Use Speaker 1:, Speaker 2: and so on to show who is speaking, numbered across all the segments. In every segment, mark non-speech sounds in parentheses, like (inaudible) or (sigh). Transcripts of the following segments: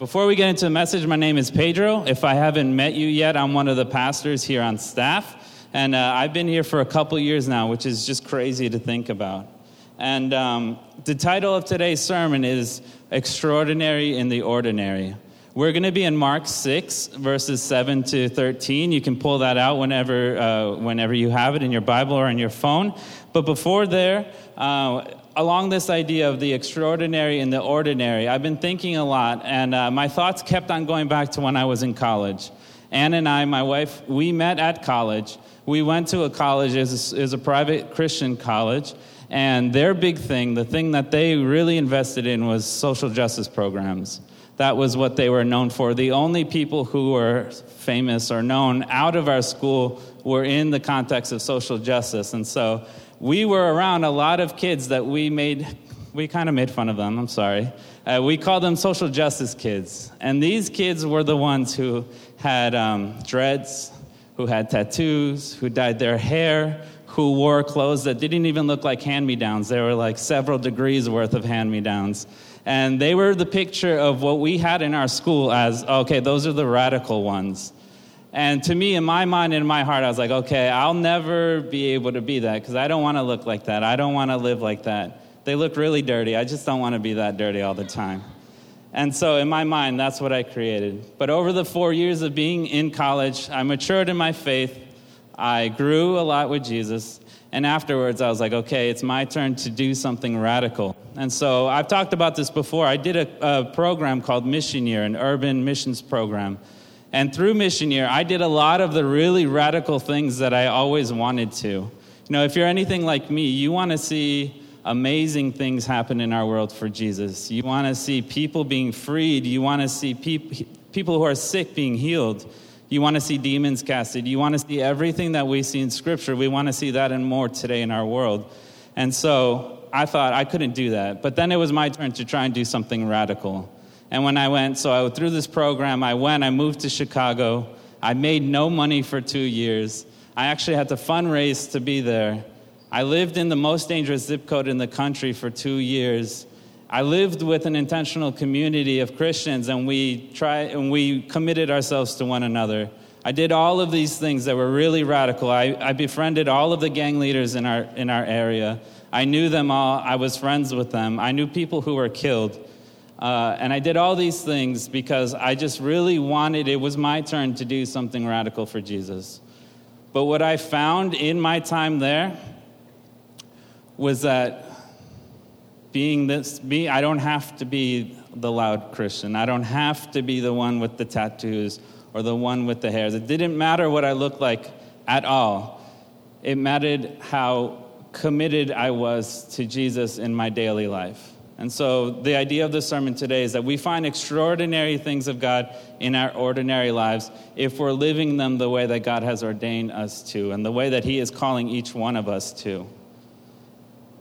Speaker 1: Before we get into the message, my name is Pedro. If I haven't met you yet, I'm one of the pastors here on staff. And uh, I've been here for a couple years now, which is just crazy to think about. And um, the title of today's sermon is Extraordinary in the Ordinary. We're going to be in Mark 6, verses 7 to 13. You can pull that out whenever, uh, whenever you have it in your Bible or on your phone. But before there, uh, along this idea of the extraordinary and the ordinary, I've been thinking a lot, and uh, my thoughts kept on going back to when I was in college. Anne and I, my wife, we met at college. We went to a college, as a, a private Christian college, and their big thing, the thing that they really invested in, was social justice programs. That was what they were known for. The only people who were famous or known out of our school were in the context of social justice. And so we were around a lot of kids that we made, we kind of made fun of them, I'm sorry. Uh, we called them social justice kids. And these kids were the ones who had um, dreads, who had tattoos, who dyed their hair, who wore clothes that didn't even look like hand me downs. They were like several degrees worth of hand me downs. And they were the picture of what we had in our school as okay, those are the radical ones. And to me, in my mind and in my heart, I was like, okay, I'll never be able to be that because I don't want to look like that. I don't want to live like that. They look really dirty. I just don't want to be that dirty all the time. And so, in my mind, that's what I created. But over the four years of being in college, I matured in my faith. I grew a lot with Jesus. And afterwards, I was like, okay, it's my turn to do something radical. And so, I've talked about this before. I did a, a program called Mission Year, an urban missions program. And through Mission Year, I did a lot of the really radical things that I always wanted to. You know, if you're anything like me, you want to see amazing things happen in our world for Jesus. You want to see people being freed. You want to see peop- people who are sick being healed. You want to see demons casted. You want to see everything that we see in Scripture. We want to see that and more today in our world. And so I thought I couldn't do that. But then it was my turn to try and do something radical. And when I went, so I, went through this program, I went, I moved to Chicago. I made no money for two years. I actually had to fundraise to be there. I lived in the most dangerous zip code in the country for two years. I lived with an intentional community of Christians, and we try and we committed ourselves to one another. I did all of these things that were really radical. I, I befriended all of the gang leaders in our in our area. I knew them all. I was friends with them. I knew people who were killed. Uh, and I did all these things because I just really wanted, it was my turn to do something radical for Jesus. But what I found in my time there was that being this, me, I don't have to be the loud Christian. I don't have to be the one with the tattoos or the one with the hairs. It didn't matter what I looked like at all. It mattered how committed I was to Jesus in my daily life. And so, the idea of the sermon today is that we find extraordinary things of God in our ordinary lives if we're living them the way that God has ordained us to and the way that He is calling each one of us to.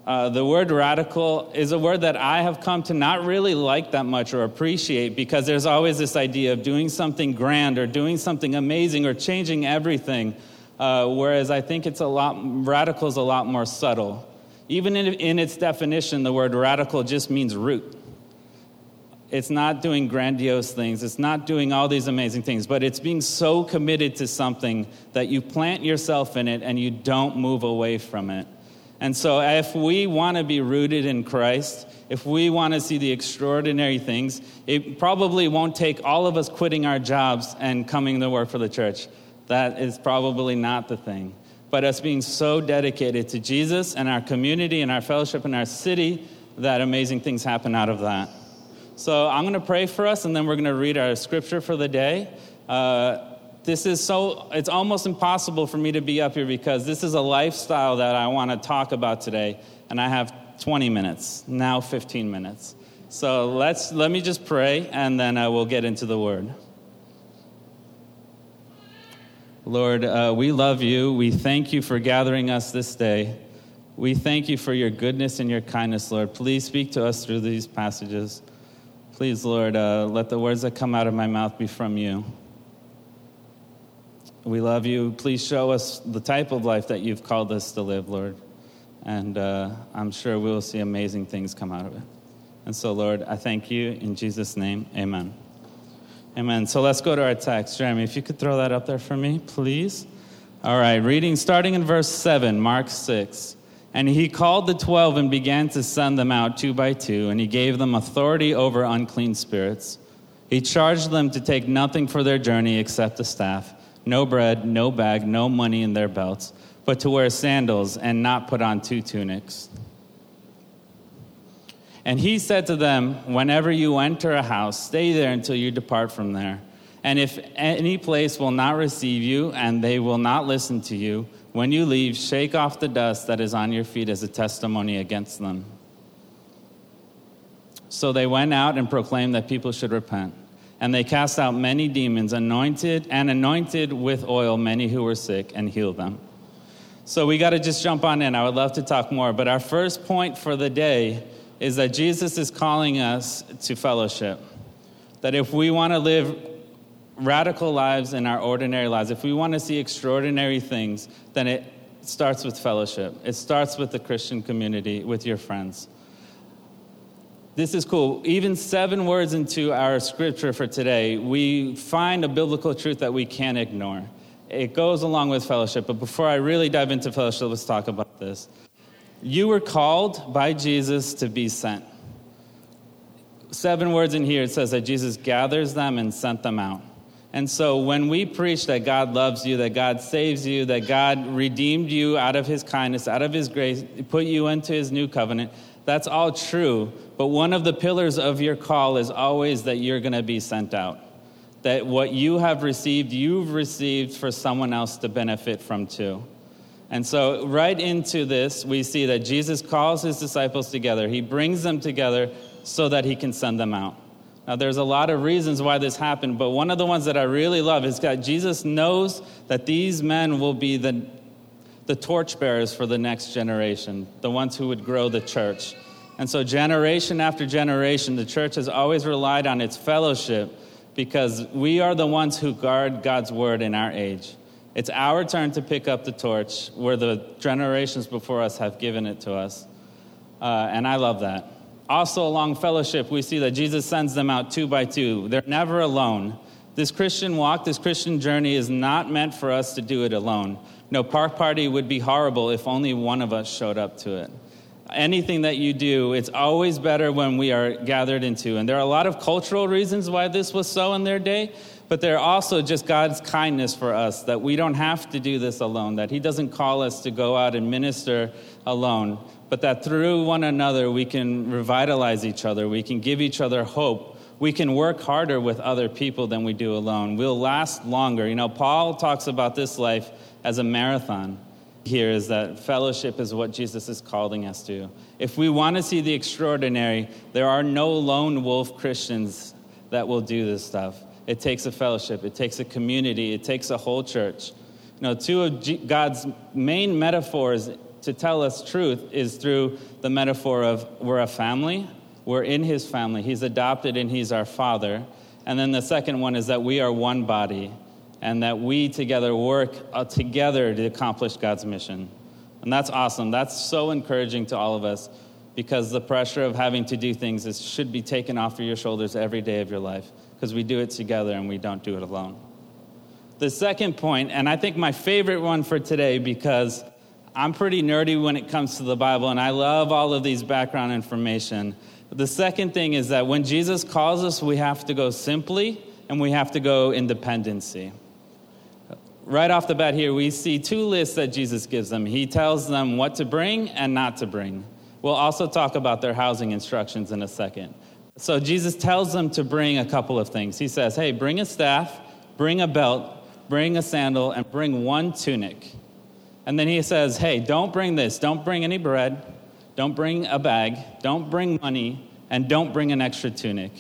Speaker 1: Uh, the word radical is a word that I have come to not really like that much or appreciate because there's always this idea of doing something grand or doing something amazing or changing everything. Uh, whereas I think it's a lot, radical is a lot more subtle. Even in, in its definition, the word radical just means root. It's not doing grandiose things. It's not doing all these amazing things, but it's being so committed to something that you plant yourself in it and you don't move away from it. And so, if we want to be rooted in Christ, if we want to see the extraordinary things, it probably won't take all of us quitting our jobs and coming to work for the church. That is probably not the thing but us being so dedicated to Jesus and our community and our fellowship and our city that amazing things happen out of that. So I'm going to pray for us, and then we're going to read our scripture for the day. Uh, this is so, it's almost impossible for me to be up here because this is a lifestyle that I want to talk about today, and I have 20 minutes, now 15 minutes. So let's, let me just pray, and then I will get into the word. Lord, uh, we love you. We thank you for gathering us this day. We thank you for your goodness and your kindness, Lord. Please speak to us through these passages. Please, Lord, uh, let the words that come out of my mouth be from you. We love you. Please show us the type of life that you've called us to live, Lord. And uh, I'm sure we will see amazing things come out of it. And so, Lord, I thank you in Jesus' name. Amen. Amen. So let's go to our text. Jeremy, if you could throw that up there for me, please. All right, reading starting in verse 7, Mark 6. And he called the twelve and began to send them out two by two, and he gave them authority over unclean spirits. He charged them to take nothing for their journey except a staff, no bread, no bag, no money in their belts, but to wear sandals and not put on two tunics. And he said to them, Whenever you enter a house, stay there until you depart from there. And if any place will not receive you and they will not listen to you, when you leave, shake off the dust that is on your feet as a testimony against them. So they went out and proclaimed that people should repent. And they cast out many demons, anointed and anointed with oil many who were sick, and healed them. So we got to just jump on in. I would love to talk more, but our first point for the day is that Jesus is calling us to fellowship. That if we want to live radical lives in our ordinary lives, if we want to see extraordinary things, then it starts with fellowship. It starts with the Christian community, with your friends. This is cool. Even seven words into our scripture for today, we find a biblical truth that we can't ignore. It goes along with fellowship, but before I really dive into fellowship, let's talk about this. You were called by Jesus to be sent. Seven words in here, it says that Jesus gathers them and sent them out. And so when we preach that God loves you, that God saves you, that God redeemed you out of his kindness, out of his grace, put you into his new covenant, that's all true. But one of the pillars of your call is always that you're going to be sent out. That what you have received, you've received for someone else to benefit from too. And so, right into this, we see that Jesus calls his disciples together. He brings them together so that he can send them out. Now, there's a lot of reasons why this happened, but one of the ones that I really love is that Jesus knows that these men will be the, the torchbearers for the next generation, the ones who would grow the church. And so, generation after generation, the church has always relied on its fellowship because we are the ones who guard God's word in our age. It's our turn to pick up the torch where the generations before us have given it to us. Uh, and I love that. Also, along fellowship, we see that Jesus sends them out two by two. They're never alone. This Christian walk, this Christian journey is not meant for us to do it alone. No park party would be horrible if only one of us showed up to it. Anything that you do, it's always better when we are gathered into. And there are a lot of cultural reasons why this was so in their day, but there are also just God's kindness for us that we don't have to do this alone, that He doesn't call us to go out and minister alone but that through one another we can revitalize each other, we can give each other hope, we can work harder with other people than we do alone. We'll last longer. You know, Paul talks about this life as a marathon. Here is that fellowship is what Jesus is calling us to. If we want to see the extraordinary, there are no lone wolf Christians that will do this stuff. It takes a fellowship, it takes a community, it takes a whole church. You know, two of God's main metaphors to tell us truth is through the metaphor of we're a family, we're in his family, he's adopted and he's our father. And then the second one is that we are one body and that we together work uh, together to accomplish God's mission. And that's awesome. That's so encouraging to all of us because the pressure of having to do things is, should be taken off of your shoulders every day of your life because we do it together and we don't do it alone. The second point, and I think my favorite one for today because I'm pretty nerdy when it comes to the Bible, and I love all of these background information. The second thing is that when Jesus calls us, we have to go simply and we have to go in dependency. Right off the bat, here, we see two lists that Jesus gives them. He tells them what to bring and not to bring. We'll also talk about their housing instructions in a second. So, Jesus tells them to bring a couple of things. He says, Hey, bring a staff, bring a belt, bring a sandal, and bring one tunic. And then he says, Hey, don't bring this. Don't bring any bread. Don't bring a bag. Don't bring money. And don't bring an extra tunic.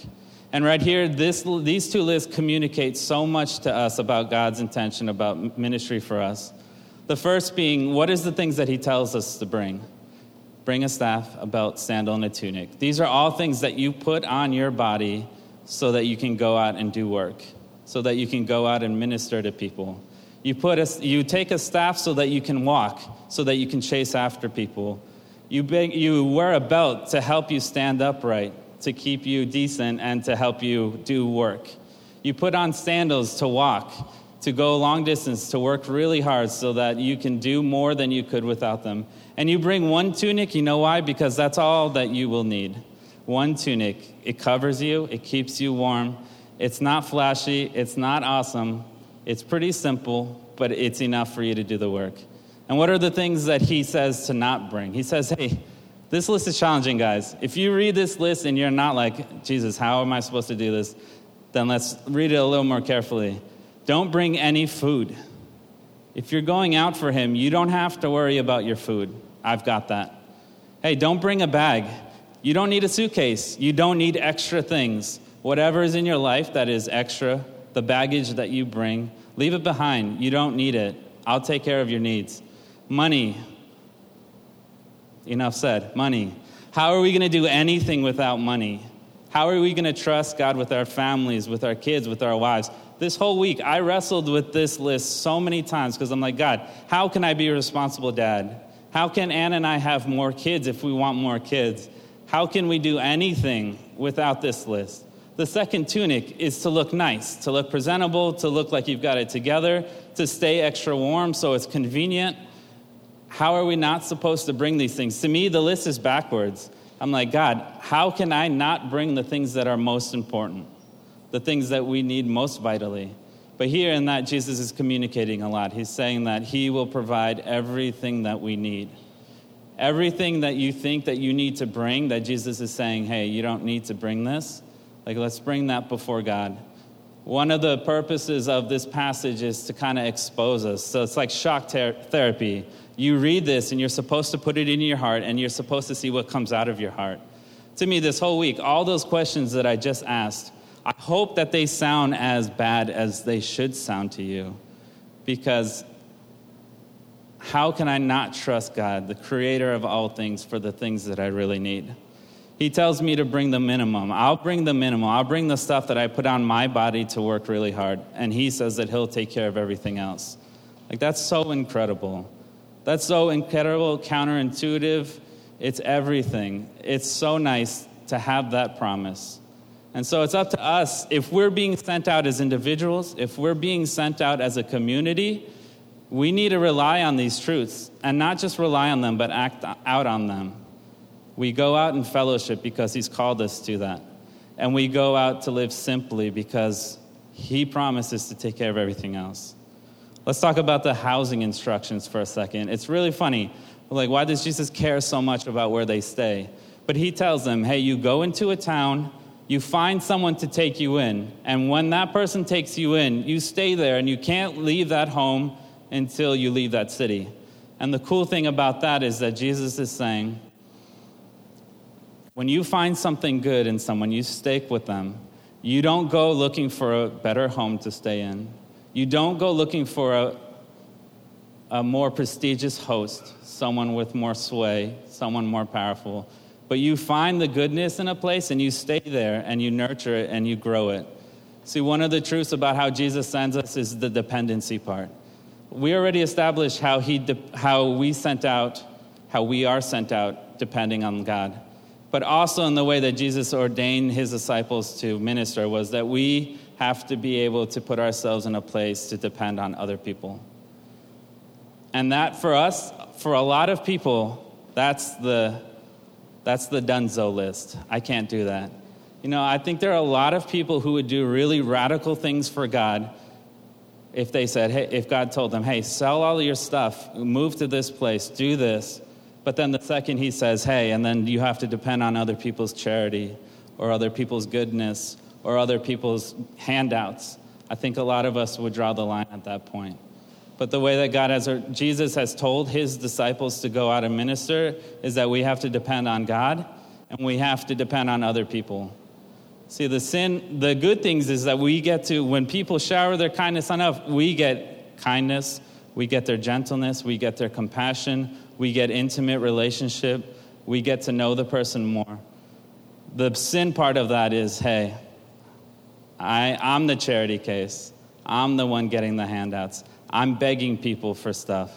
Speaker 1: And right here, this, these two lists communicate so much to us about God's intention about ministry for us. The first being, what is the things that he tells us to bring? Bring a staff, a belt, sandal, and a tunic. These are all things that you put on your body so that you can go out and do work, so that you can go out and minister to people. You, put a, you take a staff so that you can walk, so that you can chase after people. You, you wear a belt to help you stand upright, to keep you decent, and to help you do work. You put on sandals to walk, to go long distance, to work really hard so that you can do more than you could without them. And you bring one tunic, you know why? Because that's all that you will need. One tunic. It covers you, it keeps you warm. It's not flashy, it's not awesome. It's pretty simple, but it's enough for you to do the work. And what are the things that he says to not bring? He says, hey, this list is challenging, guys. If you read this list and you're not like, Jesus, how am I supposed to do this? Then let's read it a little more carefully. Don't bring any food. If you're going out for him, you don't have to worry about your food. I've got that. Hey, don't bring a bag. You don't need a suitcase. You don't need extra things. Whatever is in your life that is extra, the baggage that you bring, leave it behind. You don't need it. I'll take care of your needs. Money, Enough said. Money. How are we going to do anything without money? How are we going to trust God with our families, with our kids, with our wives? This whole week, I wrestled with this list so many times because I'm like, God, how can I be a responsible dad? How can Ann and I have more kids if we want more kids? How can we do anything without this list? The second tunic is to look nice, to look presentable, to look like you've got it together, to stay extra warm so it's convenient. How are we not supposed to bring these things? To me, the list is backwards. I'm like, God, how can I not bring the things that are most important, the things that we need most vitally? But here in that, Jesus is communicating a lot. He's saying that He will provide everything that we need. Everything that you think that you need to bring, that Jesus is saying, hey, you don't need to bring this. Like, let's bring that before God. One of the purposes of this passage is to kind of expose us. So it's like shock ter- therapy you read this and you're supposed to put it in your heart and you're supposed to see what comes out of your heart. To me, this whole week, all those questions that I just asked, I hope that they sound as bad as they should sound to you. Because how can I not trust God, the creator of all things, for the things that I really need? He tells me to bring the minimum. I'll bring the minimum. I'll bring the stuff that I put on my body to work really hard. And He says that He'll take care of everything else. Like, that's so incredible. That's so incredible, counterintuitive. It's everything. It's so nice to have that promise. And so it's up to us if we're being sent out as individuals, if we're being sent out as a community, we need to rely on these truths and not just rely on them, but act out on them. We go out in fellowship because He's called us to that. And we go out to live simply because He promises to take care of everything else. Let's talk about the housing instructions for a second. It's really funny. Like, why does Jesus care so much about where they stay? But he tells them, hey, you go into a town, you find someone to take you in, and when that person takes you in, you stay there and you can't leave that home until you leave that city. And the cool thing about that is that Jesus is saying, when you find something good in someone, you stake with them. You don't go looking for a better home to stay in. You don't go looking for a, a more prestigious host, someone with more sway, someone more powerful. But you find the goodness in a place and you stay there and you nurture it and you grow it. See, one of the truths about how Jesus sends us is the dependency part. We already established how, he de- how we sent out, how we are sent out depending on God. But also in the way that Jesus ordained his disciples to minister was that we have to be able to put ourselves in a place to depend on other people. And that for us, for a lot of people, that's the, that's the dunzo list. I can't do that. You know, I think there are a lot of people who would do really radical things for God if they said, hey, if God told them, hey, sell all your stuff, move to this place, do this. But then the second he says, hey, and then you have to depend on other people's charity or other people's goodness or other people's handouts. I think a lot of us would draw the line at that point. But the way that God has, Jesus has told his disciples to go out and minister is that we have to depend on God and we have to depend on other people. See, the sin, the good things is that we get to, when people shower their kindness on us, we get kindness, we get their gentleness, we get their compassion, we get intimate relationship, we get to know the person more. The sin part of that is, hey, I, I'm the charity case. I'm the one getting the handouts. I'm begging people for stuff.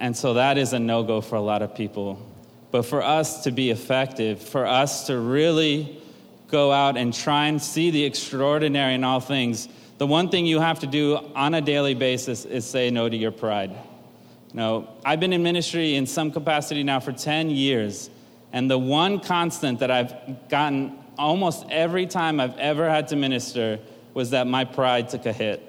Speaker 1: And so that is a no go for a lot of people. But for us to be effective, for us to really go out and try and see the extraordinary in all things, the one thing you have to do on a daily basis is say no to your pride. You know, I've been in ministry in some capacity now for 10 years, and the one constant that I've gotten almost every time I've ever had to minister was that my pride took a hit.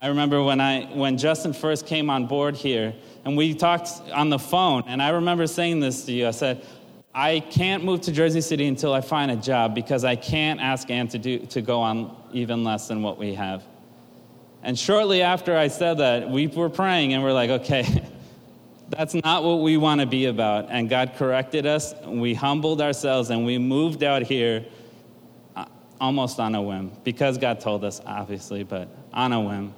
Speaker 1: I remember when, I, when Justin first came on board here, and we talked on the phone, and I remember saying this to you. I said, I can't move to Jersey City until I find a job because I can't ask Ann to, do, to go on even less than what we have. And shortly after I said that, we were praying and we're like, okay, (laughs) that's not what we want to be about. And God corrected us, we humbled ourselves, and we moved out here uh, almost on a whim because God told us, obviously, but on a whim.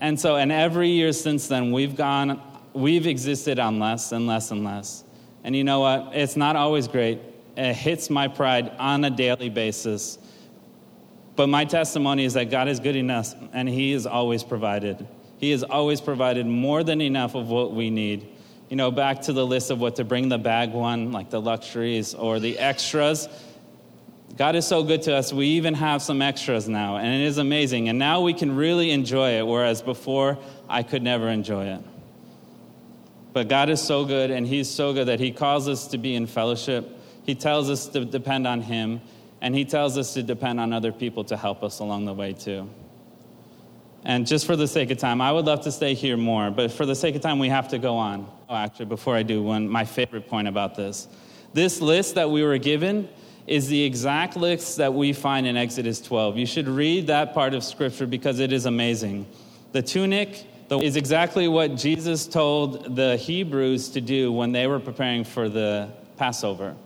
Speaker 1: And so, and every year since then, we've gone, we've existed on less and less and less. And you know what? It's not always great. It hits my pride on a daily basis. But my testimony is that God is good enough and He is always provided. He has always provided more than enough of what we need. You know, back to the list of what to bring the bag one, like the luxuries or the extras. God is so good to us, we even have some extras now, and it is amazing. And now we can really enjoy it, whereas before I could never enjoy it. But God is so good, and He's so good that He calls us to be in fellowship. He tells us to depend on Him, and He tells us to depend on other people to help us along the way, too. And just for the sake of time, I would love to stay here more, but for the sake of time, we have to go on. Oh, actually, before I do, one my favorite point about this. This list that we were given is the exact list that we find in Exodus 12. You should read that part of Scripture because it is amazing. The tunic, is exactly what Jesus told the Hebrews to do when they were preparing for the Passover.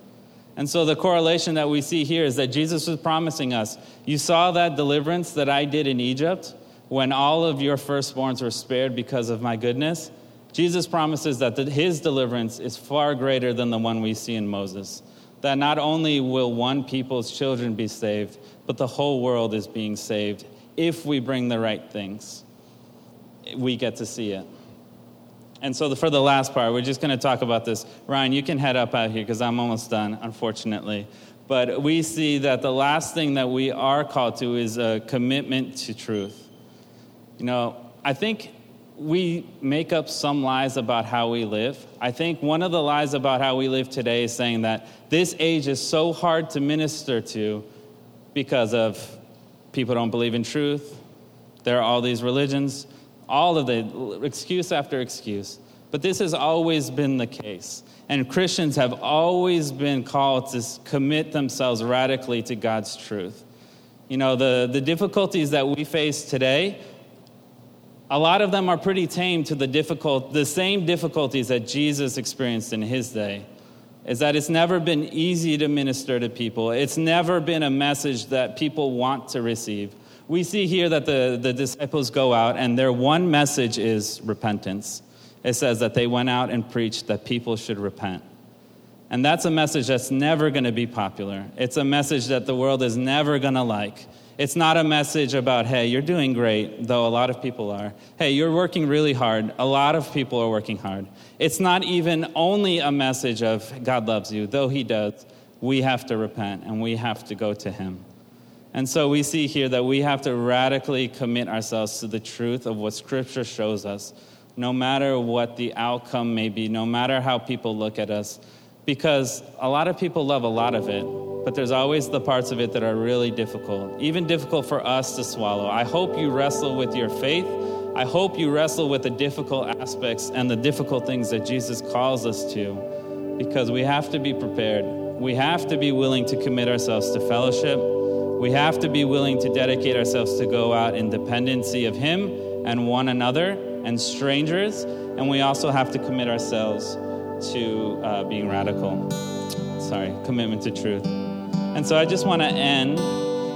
Speaker 1: And so the correlation that we see here is that Jesus was promising us, You saw that deliverance that I did in Egypt when all of your firstborns were spared because of my goodness. Jesus promises that his deliverance is far greater than the one we see in Moses. That not only will one people's children be saved, but the whole world is being saved if we bring the right things we get to see it. And so, the, for the last part, we're just going to talk about this. Ryan, you can head up out here because I'm almost done, unfortunately. But we see that the last thing that we are called to is a commitment to truth. You know, I think we make up some lies about how we live. I think one of the lies about how we live today is saying that this age is so hard to minister to because of people don't believe in truth. There are all these religions all of the excuse after excuse. But this has always been the case. And Christians have always been called to commit themselves radically to God's truth. You know, the, the difficulties that we face today, a lot of them are pretty tame to the difficult, the same difficulties that Jesus experienced in his day. Is that it's never been easy to minister to people. It's never been a message that people want to receive we see here that the, the disciples go out and their one message is repentance. It says that they went out and preached that people should repent. And that's a message that's never going to be popular. It's a message that the world is never going to like. It's not a message about, hey, you're doing great, though a lot of people are. Hey, you're working really hard. A lot of people are working hard. It's not even only a message of God loves you, though He does. We have to repent and we have to go to Him. And so we see here that we have to radically commit ourselves to the truth of what Scripture shows us, no matter what the outcome may be, no matter how people look at us. Because a lot of people love a lot of it, but there's always the parts of it that are really difficult, even difficult for us to swallow. I hope you wrestle with your faith. I hope you wrestle with the difficult aspects and the difficult things that Jesus calls us to, because we have to be prepared. We have to be willing to commit ourselves to fellowship we have to be willing to dedicate ourselves to go out in dependency of Him and one another and strangers. And we also have to commit ourselves to uh, being radical. Sorry, commitment to truth. And so I just want to end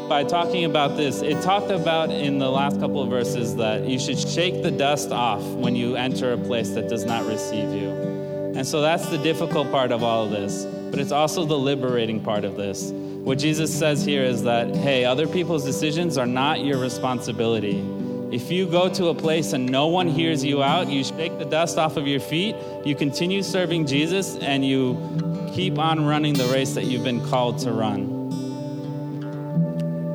Speaker 1: by talking about this. It talked about in the last couple of verses that you should shake the dust off when you enter a place that does not receive you. And so that's the difficult part of all of this, but it's also the liberating part of this. What Jesus says here is that, hey, other people's decisions are not your responsibility. If you go to a place and no one hears you out, you shake the dust off of your feet, you continue serving Jesus, and you keep on running the race that you've been called to run.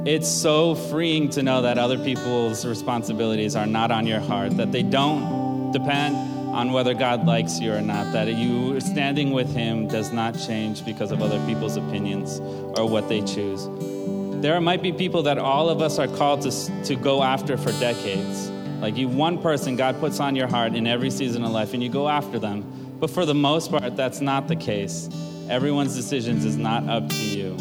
Speaker 1: it's so freeing to know that other people's responsibilities are not on your heart, that they don't depend on whether God likes you or not, that you standing with Him does not change because of other people's opinions or what they choose. There might be people that all of us are called to, to go after for decades. Like you, one person God puts on your heart in every season of life, and you go after them. But for the most part, that's not the case. Everyone's decisions is not up to you.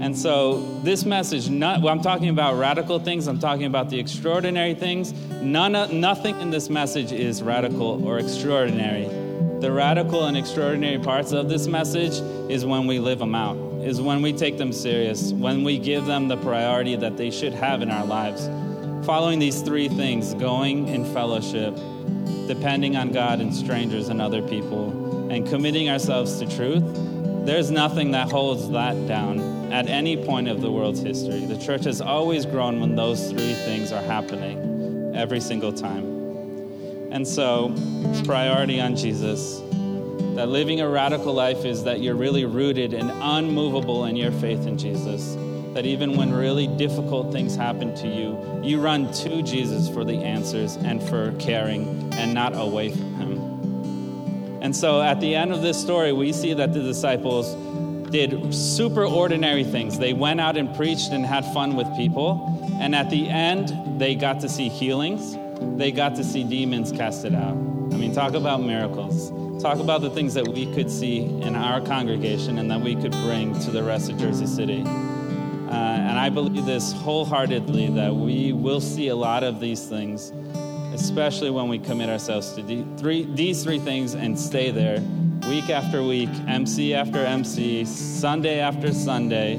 Speaker 1: And so, this message, not, well, I'm talking about radical things, I'm talking about the extraordinary things. None nothing in this message is radical or extraordinary. The radical and extraordinary parts of this message is when we live them out, is when we take them serious, when we give them the priority that they should have in our lives. Following these three things going in fellowship, depending on God and strangers and other people, and committing ourselves to truth, there's nothing that holds that down at any point of the world's history. The church has always grown when those three things are happening every single time. And so, priority on Jesus. That living a radical life is that you're really rooted and unmovable in your faith in Jesus. That even when really difficult things happen to you, you run to Jesus for the answers and for caring and not away from Him. And so at the end of this story, we see that the disciples did super ordinary things. They went out and preached and had fun with people. And at the end, they got to see healings. They got to see demons casted out. I mean, talk about miracles. Talk about the things that we could see in our congregation and that we could bring to the rest of Jersey City. Uh, and I believe this wholeheartedly that we will see a lot of these things, especially when we commit ourselves to three, these three things and stay there week after week, MC after MC, Sunday after Sunday,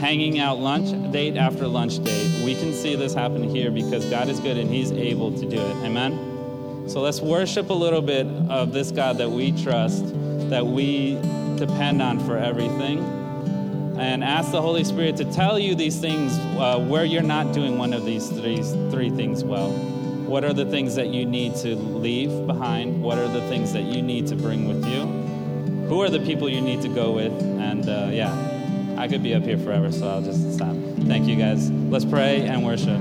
Speaker 1: hanging out lunch date after lunch date. We can see this happen here because God is good and He's able to do it. Amen? So let's worship a little bit of this God that we trust, that we depend on for everything, and ask the Holy Spirit to tell you these things uh, where you're not doing one of these three, three things well. What are the things that you need to leave behind? What are the things that you need to bring with you? Who are the people you need to go with? And uh, yeah, I could be up here forever, so I'll just stop. Thank you guys. Let's pray and worship.